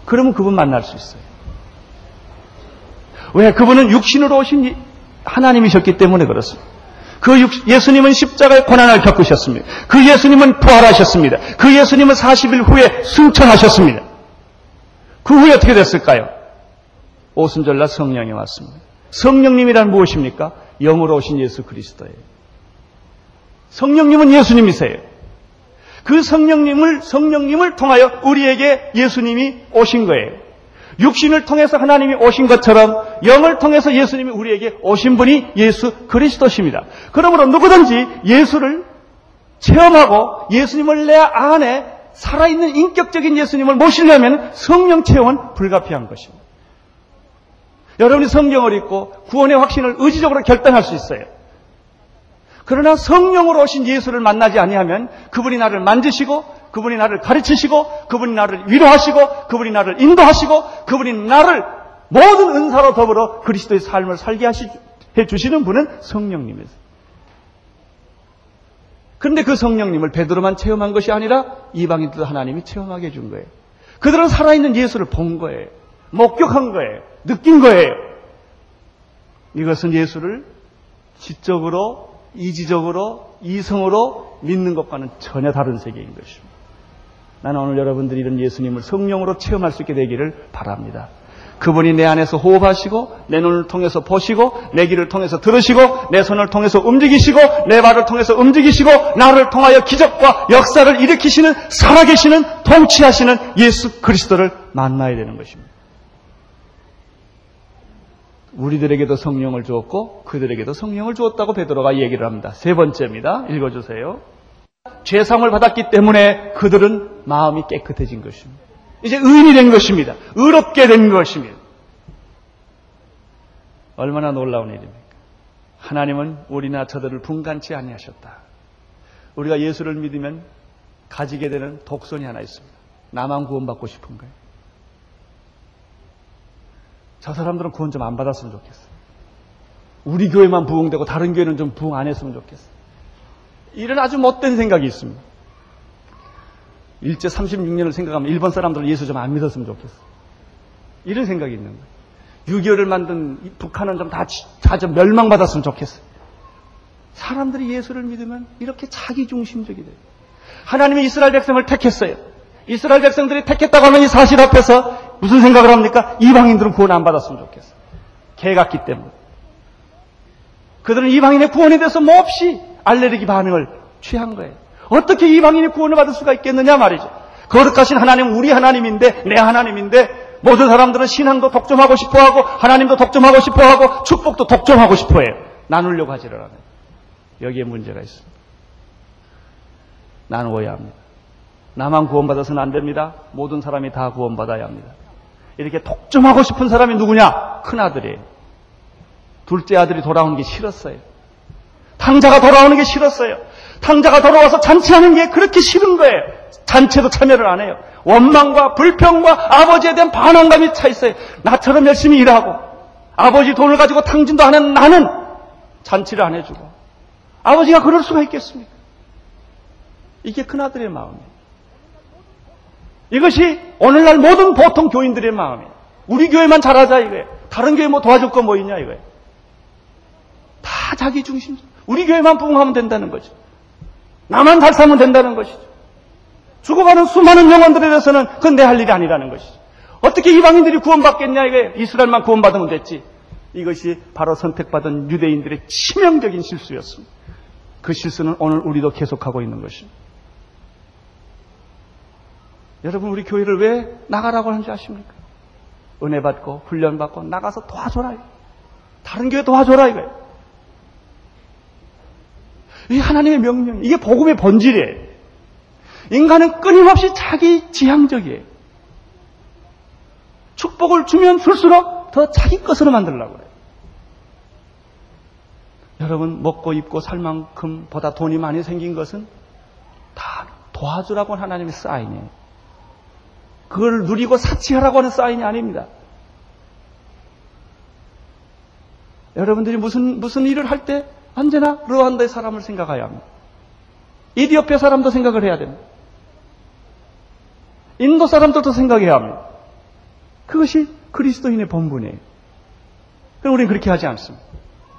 그러면 그분 만날 수 있어요. 왜? 그분은 육신으로 오신 하나님이셨기 때문에 그렇습니다. 그 예수님은 십자가의 고난을 겪으셨습니다. 그 예수님은 부활하셨습니다. 그 예수님은 40일 후에 승천하셨습니다. 그 후에 어떻게 됐을까요? 오순절날 성령이 왔습니다. 성령님이란 무엇입니까? 영으로 오신 예수 그리스도예요. 성령님은 예수님이세요. 그 성령님을 성령님을 통하여 우리에게 예수님이 오신 거예요. 육신을 통해서 하나님이 오신 것처럼 영을 통해서 예수님이 우리에게 오신 분이 예수 그리스도십니다. 그러므로 누구든지 예수를 체험하고 예수님을 내 안에 살아있는 인격적인 예수님을 모시려면 성령 체험은 불가피한 것입니다. 여러분이 성경을 읽고 구원의 확신을 의지적으로 결단할 수 있어요. 그러나 성령으로 오신 예수를 만나지 아니하면 그분이 나를 만지시고 그분이 나를 가르치시고 그분이 나를 위로하시고 그분이 나를 인도하시고 그분이 나를 모든 은사로 더불어 그리스도의 삶을 살게 하시, 해 주시는 분은 성령님이세요. 그런데 그 성령님을 베드로만 체험한 것이 아니라 이방인들도 하나님이 체험하게 해준 거예요. 그들은 살아있는 예수를 본 거예요. 목격한 거예요. 느낀 거예요. 이것은 예수를 지적으로, 이지적으로, 이성으로 믿는 것과는 전혀 다른 세계인 것입니다. 나는 오늘 여러분들이 이런 예수님을 성령으로 체험할 수 있게 되기를 바랍니다. 그분이 내 안에서 호흡하시고 내 눈을 통해서 보시고 내 귀를 통해서 들으시고 내 손을 통해서 움직이시고 내 발을 통해서 움직이시고 나를 통하여 기적과 역사를 일으키시는 살아계시는 통치하시는 예수 그리스도를 만나야 되는 것입니다. 우리들에게도 성령을 주었고 그들에게도 성령을 주었다고 베드로가 얘기를 합니다. 세 번째입니다. 읽어주세요. 죄상을 받았기 때문에 그들은 마음이 깨끗해진 것입니다. 이제 의인이 된 것입니다. 의롭게 된 것입니다. 얼마나 놀라운 일입니까? 하나님은 우리나 저들을 분간치 아니하셨다. 우리가 예수를 믿으면 가지게 되는 독선이 하나 있습니다. 나만 구원받고 싶은 거예요. 저 사람들은 구원 좀 안 받았으면 좋겠어. 우리 교회만 부흥되고 다른 교회는 좀 부흥 안 했으면 좋겠어. 이런 아주 못된 생각이 있습니다. 일제 36년을 생각하면 일본 사람들은 예수 좀 안 믿었으면 좋겠어. 이런 생각이 있는 거예요. 6.25를 만든 북한은 좀 다, 다 좀 멸망받았으면 좋겠어. 사람들이 예수를 믿으면 이렇게 자기중심적이 돼요. 하나님이 이스라엘 백성을 택했어요. 이스라엘 백성들이 택했다고 하는 이 사실 앞에서 무슨 생각을 합니까? 이방인들은 구원 안 받았으면 좋겠어. 개 같기 때문에. 그들은 이방인의 구원에 대해서 몹시 알레르기 반응을 취한 거예요. 어떻게 이방인이 구원을 받을 수가 있겠느냐 말이죠. 거룩하신 하나님 우리 하나님인데 내 하나님인데 모든 사람들은 신앙도 독점하고 싶어 하고 하나님도 독점하고 싶어 하고 축복도 독점하고 싶어 해요. 나누려고 하지를 않아요. 여기에 문제가 있습니다. 나누어야 합니다. 나만 구원받아서는 안 됩니다. 모든 사람이 다 구원받아야 합니다. 이렇게 독점하고 싶은 사람이 누구냐? 큰아들이에요. 둘째 아들이 돌아오는 게 싫었어요. 탕자가 돌아오는 게 싫었어요. 탕자가 돌아와서 잔치하는 게 그렇게 싫은 거예요. 잔치도 참여를 안 해요. 원망과 불평과 아버지에 대한 반항감이 차 있어요. 나처럼 열심히 일하고 아버지 돈을 가지고 탕진도 하는 나는 잔치를 안 해주고 아버지가 그럴 수가 있겠습니까? 이게 큰아들의 마음이에요. 이것이 오늘날 모든 보통 교인들의 마음이에요. 우리 교회만 잘하자 이거예요. 다른 교회 뭐 도와줄 거 뭐 있냐 이거예요. 다 자기 중심. 우리 교회만 부흥하면 된다는 거죠. 나만 잘 살면 된다는 것이죠. 죽어가는 수많은 영혼들에 대해서는 그건 내 할 일이 아니라는 것이죠. 어떻게 이방인들이 구원받겠냐 이게 이스라엘만 구원받으면 됐지. 이것이 바로 선택받은 유대인들의 치명적인 실수였습니다. 그 실수는 오늘 우리도 계속하고 있는 것입니다. 여러분 우리 교회를 왜 나가라고 하는지 아십니까? 은혜 받고 훈련 받고 나가서 도와줘라. 다른 교회 도와줘라 이거예요. 이게 하나님의 명령, 이게 복음의 본질이에요. 인간은 끊임없이 자기 지향적이에요. 축복을 주면 줄수록 더 자기 것으로 만들려고 그래요. 여러분, 먹고 입고 살 만큼 보다 돈이 많이 생긴 것은 다 도와주라고 하나님의 사인이에요. 그걸 누리고 사치하라고 하는 사인이 아닙니다. 여러분들이 무슨, 무슨 일을 할 때 언제나 르완다의 사람을 생각해야 합니다. 이디오피아 사람도 생각을 해야 됩니다. 인도 사람들도 생각해야 합니다. 그것이 그리스도인의 본분이에요. 그럼 우리는 그렇게 하지 않습니다.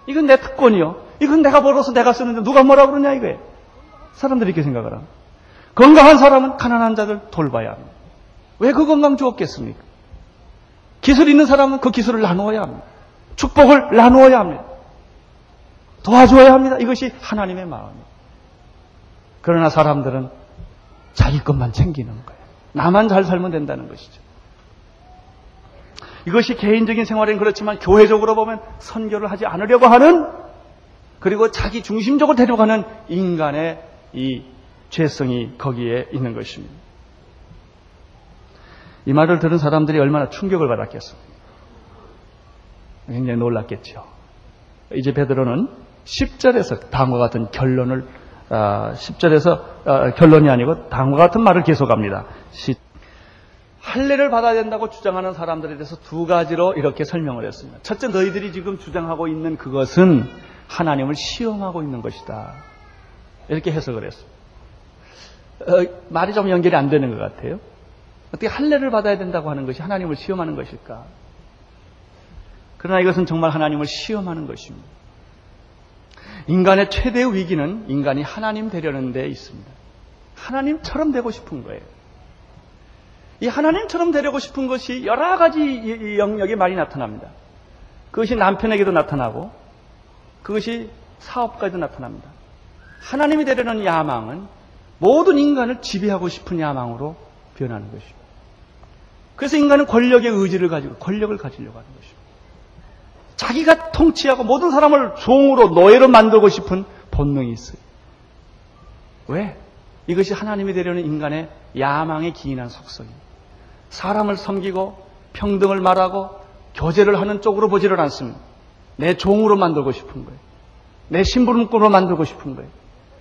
이건 내 특권이요. 이건 내가 벌어서 내가 쓰는데 누가 뭐라 그러냐 이거예요. 사람들이 이렇게 생각을 합니다. 건강한 사람은 가난한 자들 돌봐야 합니다. 왜 그 건강 주었겠습니까? 기술 있는 사람은 그 기술을 나누어야 합니다. 축복을 나누어야 합니다. 도와줘야 합니다. 이것이 하나님의 마음이에요. 그러나 사람들은 자기 것만 챙기는 거예요. 나만 잘 살면 된다는 것이죠. 이것이 개인적인 생활엔 그렇지만 교회적으로 보면 선교를 하지 않으려고 하는 그리고 자기 중심적으로 데려가는 인간의 이 죄성이 거기에 있는 것입니다. 이 말을 들은 사람들이 얼마나 충격을 받았겠습니까? 굉장히 놀랐겠죠. 이제 베드로는 10절에서 다음과 같은 결론을 10절에서 아, 결론이 아니고 다음과 같은 말을 계속합니다. 할례를 받아야 된다고 주장하는 사람들에 대해서 두 가지로 이렇게 설명을 했습니다. 첫째, 너희들이 지금 주장하고 있는 그것은 하나님을 시험하고 있는 것이다. 이렇게 해석을 했습니다. 어, 말이 좀 연결이 안 되는 것 같아요. 어떻게 할례를 받아야 된다고 하는 것이 하나님을 시험하는 것일까? 그러나 이것은 정말 하나님을 시험하는 것입니다. 인간의 최대의 위기는 인간이 하나님 되려는 데 있습니다. 하나님처럼 되고 싶은 거예요. 이 하나님처럼 되려고 싶은 것이 여러 가지 영역에 많이 나타납니다. 그것이 남편에게도 나타나고 그것이 사업가에도 나타납니다. 하나님이 되려는 야망은 모든 인간을 지배하고 싶은 야망으로 변하는 것입니다. 그래서 인간은 권력의 의지를 가지고 권력을 가지려고 하는 것입니다. 자기가 통치하고 모든 사람을 종으로 노예로 만들고 싶은 본능이 있어요. 왜? 이것이 하나님이 되려는 인간의 야망에 기인한 속성입니다. 사람을 섬기고 평등을 말하고 교제를 하는 쪽으로 보지를 않습니다. 내 종으로 만들고 싶은 거예요. 내 심부름꾼으로 만들고 싶은 거예요.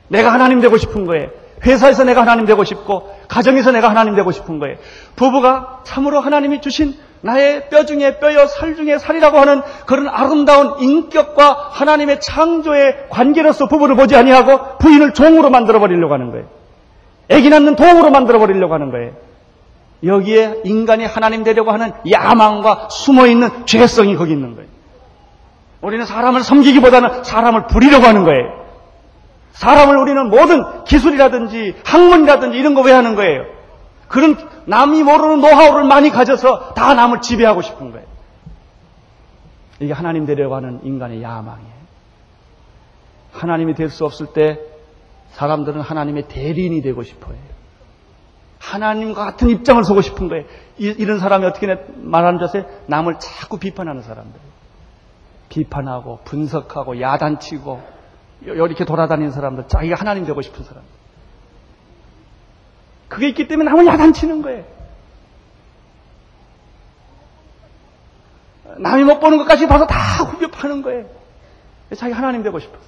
내가 하나님 되고 싶은 거예요. 회사에서 내가 하나님 되고 싶고 가정에서 내가 하나님 되고 싶은 거예요. 부부가 참으로 하나님이 주신 나의 뼈 중에 뼈여 살 중에 살이라고 하는 그런 아름다운 인격과 하나님의 창조의 관계로서 부부를 보지 아니하고 부인을 종으로 만들어 버리려고 하는 거예요. 애기 낳는 도움으로 만들어 버리려고 하는 거예요. 여기에 인간이 하나님 되려고 하는 야망과 숨어 있는 죄성이 거기 있는 거예요. 우리는 사람을 섬기기보다는 사람을 부리려고 하는 거예요. 사람을 우리는 모든 기술이라든지 학문이라든지 이런 거 왜 하는 거예요? 그런 남이 모르는 노하우를 많이 가져서 다 남을 지배하고 싶은 거예요. 이게 하나님 되려고 하는 인간의 야망이에요. 하나님이 될 수 없을 때 사람들은 하나님의 대리인이 되고 싶어요. 하나님과 같은 입장을 서고 싶은 거예요. 이, 런 사람이 어떻게 말하는 줄 아세요? 남을 자꾸 비판하는 사람들. 비판하고 분석하고 야단치고 이렇게 돌아다니는 사람들. 자기가 하나님 되고 싶은 사람. 그게 있기 때문에 남을 야단치는 거예요. 남이 못 보는 것까지 봐서 다 후벼 파는 거예요. 자기 하나님 되고 싶어서.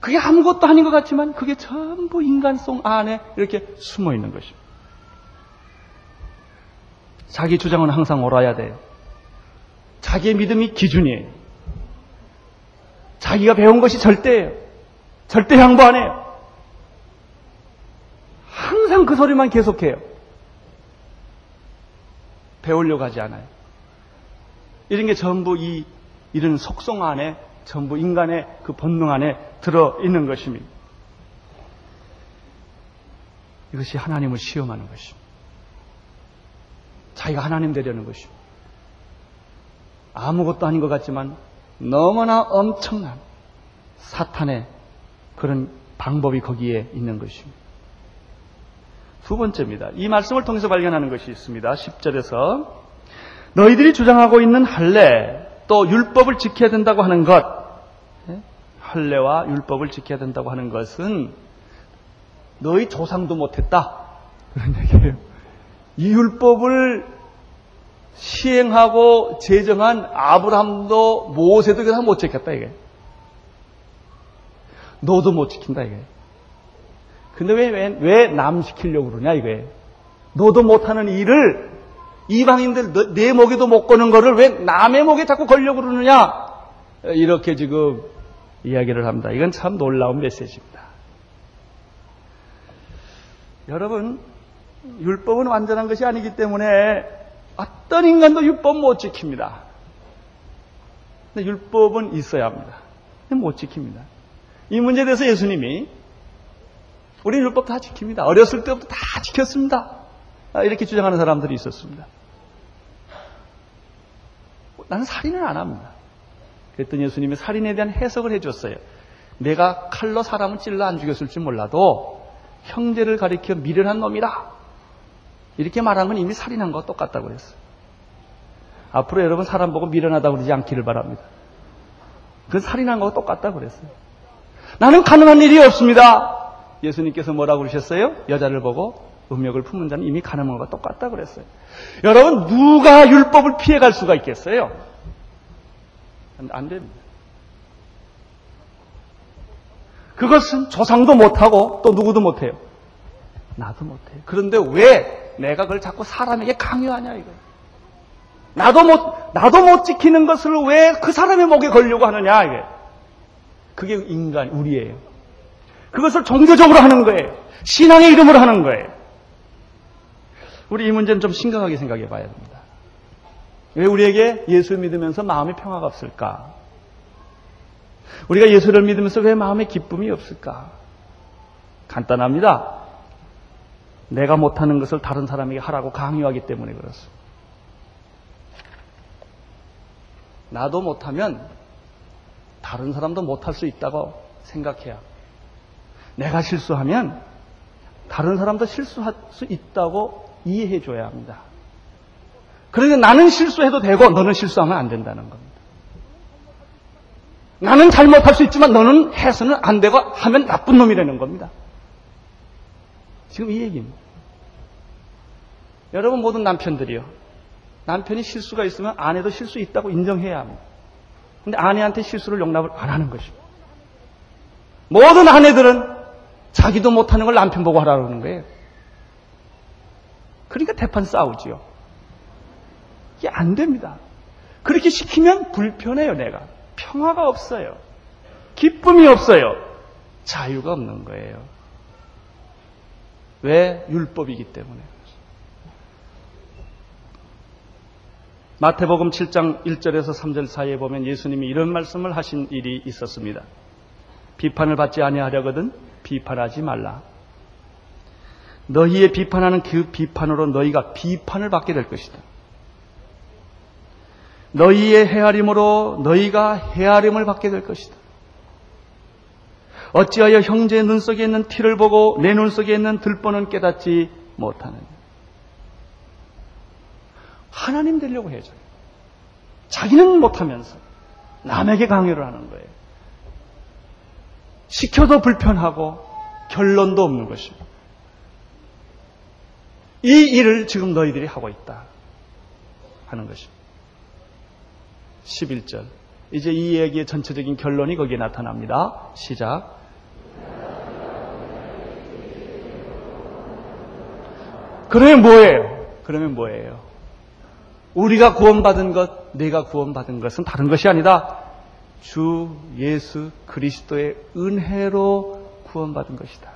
그게 아무것도 아닌 것 같지만 그게 전부 인간성 안에 이렇게 숨어 있는 것입니다. 자기 주장은 항상 옳아야 돼요. 자기의 믿음이 기준이에요. 자기가 배운 것이 절대예요. 절대 양보 안 해요. 항상 그 소리만 계속해요. 배우려고 하지 않아요. 이런 게 전부 이 이런 속성 안에 전부 인간의 그 본능 안에 들어 있는 것입니다. 이것이 하나님을 시험하는 것입니다. 자기가 하나님 되려는 것입니다. 아무것도 아닌 것 같지만 너무나 엄청난 사탄의 그런 방법이 거기에 있는 것입니다. 두 번째입니다. 이 말씀을 통해서 발견하는 것이 있습니다. 10절에서 너희들이 주장하고 있는 할례 또 율법을 지켜야 된다고 하는 것 예? 할례와 율법을 지켜야 된다고 하는 것은 너희 조상도 못했다 그런 얘기예요. 이 율법을 시행하고 제정한 아브라함도 모세도 이거 다못 지켰다 이게. 너도 못 지킨다 이게. 근데 왜, 왜, 왜남 시키려고 그러냐 이거예요. 너도 못하는 일을 이방인들 내 목에도 못 거는 거를 왜 남의 목에 자꾸 걸려고 그러느냐 이렇게 지금 이야기를 합니다. 이건 참 놀라운 메시지입니다. 여러분 율법은 완전한 것이 아니기 때문에 어떤 인간도 율법 못 지킵니다. 근데 율법은 있어야 합니다. 못 지킵니다. 이 문제에 대해서 예수님이 우리 율법 다 지킵니다. 어렸을 때부터 다 지켰습니다. 아, 이렇게 주장하는 사람들이 있었습니다. 나는 살인을 안 합니다. 그랬더니 예수님이 살인에 대한 해석을 해줬어요. 내가 칼로 사람을 찔러 안 죽였을지 몰라도 형제를 가리켜 미련한 놈이라. 이렇게 말한 건 이미 살인한 거와 똑같다고 그랬어요. 앞으로 여러분 사람 보고 미련하다고 그러지 않기를 바랍니다. 그건 살인한 거와 똑같다고 그랬어요. 나는 가능한 일이 없습니다. 예수님께서 뭐라고 그러셨어요? 여자를 보고 음욕을 품은 자는 이미 가늠한 것과 똑같다 그랬어요. 여러분 누가 율법을 피해갈 수가 있겠어요? 안 됩니다. 그것은 조상도 못하고 또 누구도 못해요. 나도 못해요. 그런데 왜 내가 그걸 자꾸 사람에게 강요하냐 이거. 나도 못 나도 못 지키는 것을 왜 그 사람의 목에 걸려고 하느냐 이게. 그게 인간 우리예요. 그것을 종교적으로 하는 거예요. 신앙의 이름으로 하는 거예요. 우리 이 문제는 좀 심각하게 생각해 봐야 됩니다. 왜 우리에게 예수 믿으면서 마음의 평화가 없을까? 우리가 예수를 믿으면서 왜 마음의 기쁨이 없을까? 간단합니다. 내가 못하는 것을 다른 사람에게 하라고 강요하기 때문에 그렇습니다. 나도 못하면 다른 사람도 못할 수 있다고 생각해야 내가 실수하면 다른 사람도 실수할 수 있다고 이해해 줘야 합니다. 그러니 나는 실수해도 되고 너는 실수하면 안 된다는 겁니다. 나는 잘못할 수 있지만 너는 해서는 안 되고 하면 나쁜 놈이라는 겁니다. 지금 이 얘기입니다. 여러분 모든 남편들이요. 남편이 실수가 있으면 아내도 실수 있다고 인정해야 합니다. 근데 아내한테 실수를 용납을 안 하는 것입니다. 모든 아내들은 자기도 못하는 걸 남편 보고 하라고 하는 거예요. 그러니까 대판 싸우지요. 이게 안 됩니다. 그렇게 시키면 불편해요, 내가. 평화가 없어요. 기쁨이 없어요. 자유가 없는 거예요. 왜? 율법이기 때문에. 마태복음 7장 1절에서 3절 사이에 보면 예수님이 이런 말씀을 하신 일이 있었습니다. 비판을 받지 아니하려거든 비판하지 말라. 너희의 비판하는 그 비판으로 너희가 비판을 받게 될 것이다. 너희의 헤아림으로 너희가 헤아림을 받게 될 것이다. 어찌하여 형제의 눈 속에 있는 티를 보고 내 눈 속에 있는 들보는 깨닫지 못하느냐. 하나님 되려고 해줘 자기는 못하면서 남에게 강요를 하는 거예요. 시켜도 불편하고 결론도 없는 것입니다. 이 일을 지금 너희들이 하고 있다 하는 것입니다. 11절. 이제 이 이야기의 전체적인 결론이 거기에 나타납니다. 시작. 그러면 뭐예요? 그러면 뭐예요? 우리가 구원받은 것, 내가 구원받은 것은 다른 것이 아니다. 주 예수 그리스도의 은혜로 구원받은 것이다.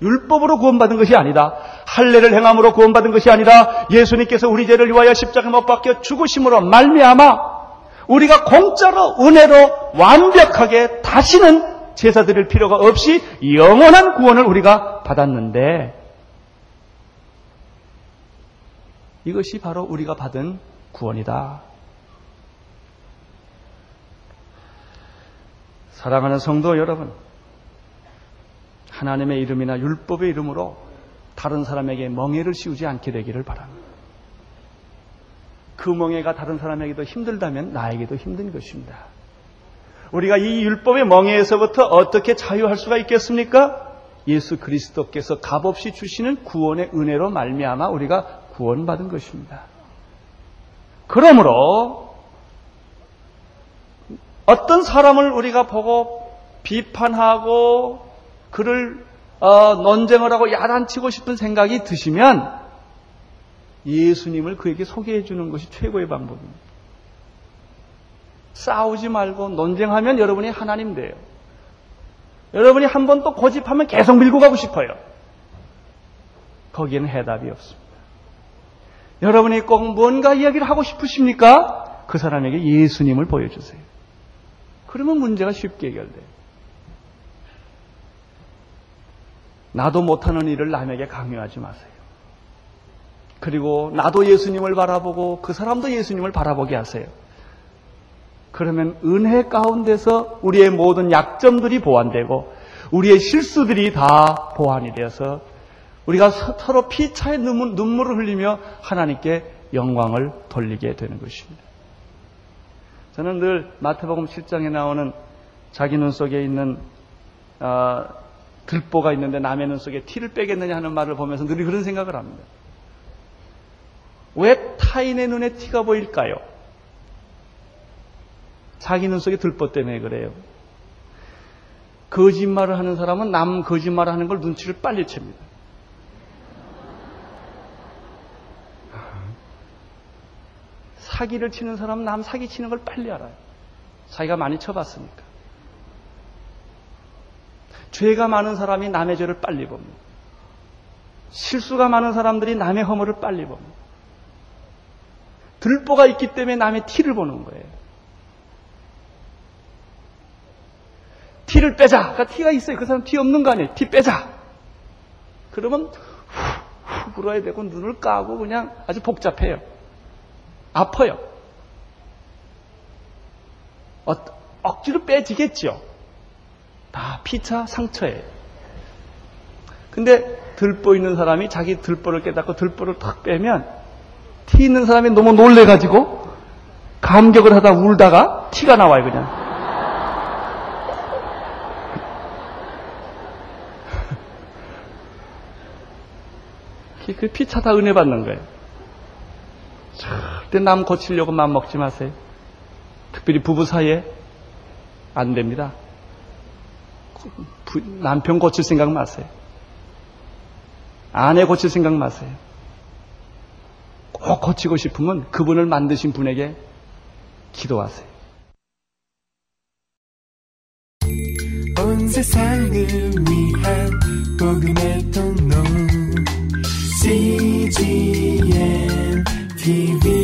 율법으로 구원받은 것이 아니다. 할례를 행함으로 구원받은 것이 아니라 예수님께서 우리 죄를 위하여 십자가 못 박혀 죽으심으로 말미암아 우리가 공짜로 은혜로 완벽하게 다시는 제사 드릴 필요가 없이 영원한 구원을 우리가 받았는데 이것이 바로 우리가 받은 구원이다. 사랑하는 성도 여러분, 하나님의 이름이나 율법의 이름으로 다른 사람에게 멍해를 씌우지 않게 되기를 바랍니다. 그 멍해가 다른 사람에게도 힘들다면 나에게도 힘든 것입니다. 우리가 이 율법의 멍해에서부터 어떻게 자유할 수가 있겠습니까? 예수 그리스도께서 값없이 주시는 구원의 은혜로 말미암아 우리가 구원받은 것입니다. 그러므로 어떤 사람을 우리가 보고 비판하고 그를 어, 논쟁을 하고 야단치고 싶은 생각이 드시면 예수님을 그에게 소개해 주는 것이 최고의 방법입니다. 싸우지 말고 논쟁하면 여러분이 하나님 돼요. 여러분이 한 번 또 고집하면 계속 밀고 가고 싶어요. 거기에는 해답이 없습니다. 여러분이 꼭 뭔가 이야기를 하고 싶으십니까? 그 사람에게 예수님을 보여주세요. 그러면 문제가 쉽게 해결돼요. 나도 못하는 일을 남에게 강요하지 마세요. 그리고 나도 예수님을 바라보고 그 사람도 예수님을 바라보게 하세요. 그러면 은혜 가운데서 우리의 모든 약점들이 보완되고 우리의 실수들이 다 보완이 되어서 우리가 서로 피차의 눈물을 흘리며 하나님께 영광을 돌리게 되는 것입니다. 저는 늘 마태복음 7장에 나오는 자기 눈 속에 있는 어, 들보가 있는데 남의 눈 속에 티를 빼겠느냐 하는 말을 보면서 늘 그런 생각을 합니다. 왜 타인의 눈에 티가 보일까요? 자기 눈 속에 들보 때문에 그래요. 거짓말을 하는 사람은 남 거짓말을 하는 걸 눈치를 빨리 챕니다. 사기를 치는 사람은 남 사기 치는 걸 빨리 알아요. 자기가 많이 쳐봤으니까. 죄가 많은 사람이 남의 죄를 빨리 봅니다. 실수가 많은 사람들이 남의 허물을 빨리 봅니다. 들보가 있기 때문에 남의 티를 보는 거예요. 티를 빼자. 그러니까 티가 있어요. 그 사람 티 없는 거 아니에요. 티 빼자. 그러면 후, 후 불어야 되고 눈을 까고 그냥 아주 복잡해요. 아파요. 어, 억지로 빼지겠죠. 다 피차 상처예요. 근데 들보 있는 사람이 자기 들보를 깨닫고 들보를 탁 빼면 티 있는 사람이 너무 놀래가지고 감격을 하다 울다가 티가 나와요, 그냥. 그 피차 다 은혜 받는 거예요. 절대 남 고치려고 마음 먹지 마세요. 특별히 부부 사이에 안 됩니다. 남편 고칠 생각 마세요. 아내 고칠 생각 마세요. 꼭 고치고 싶으면 그분을 만드신 분에게 기도하세요. 온 세상을 위한 복음의 TV.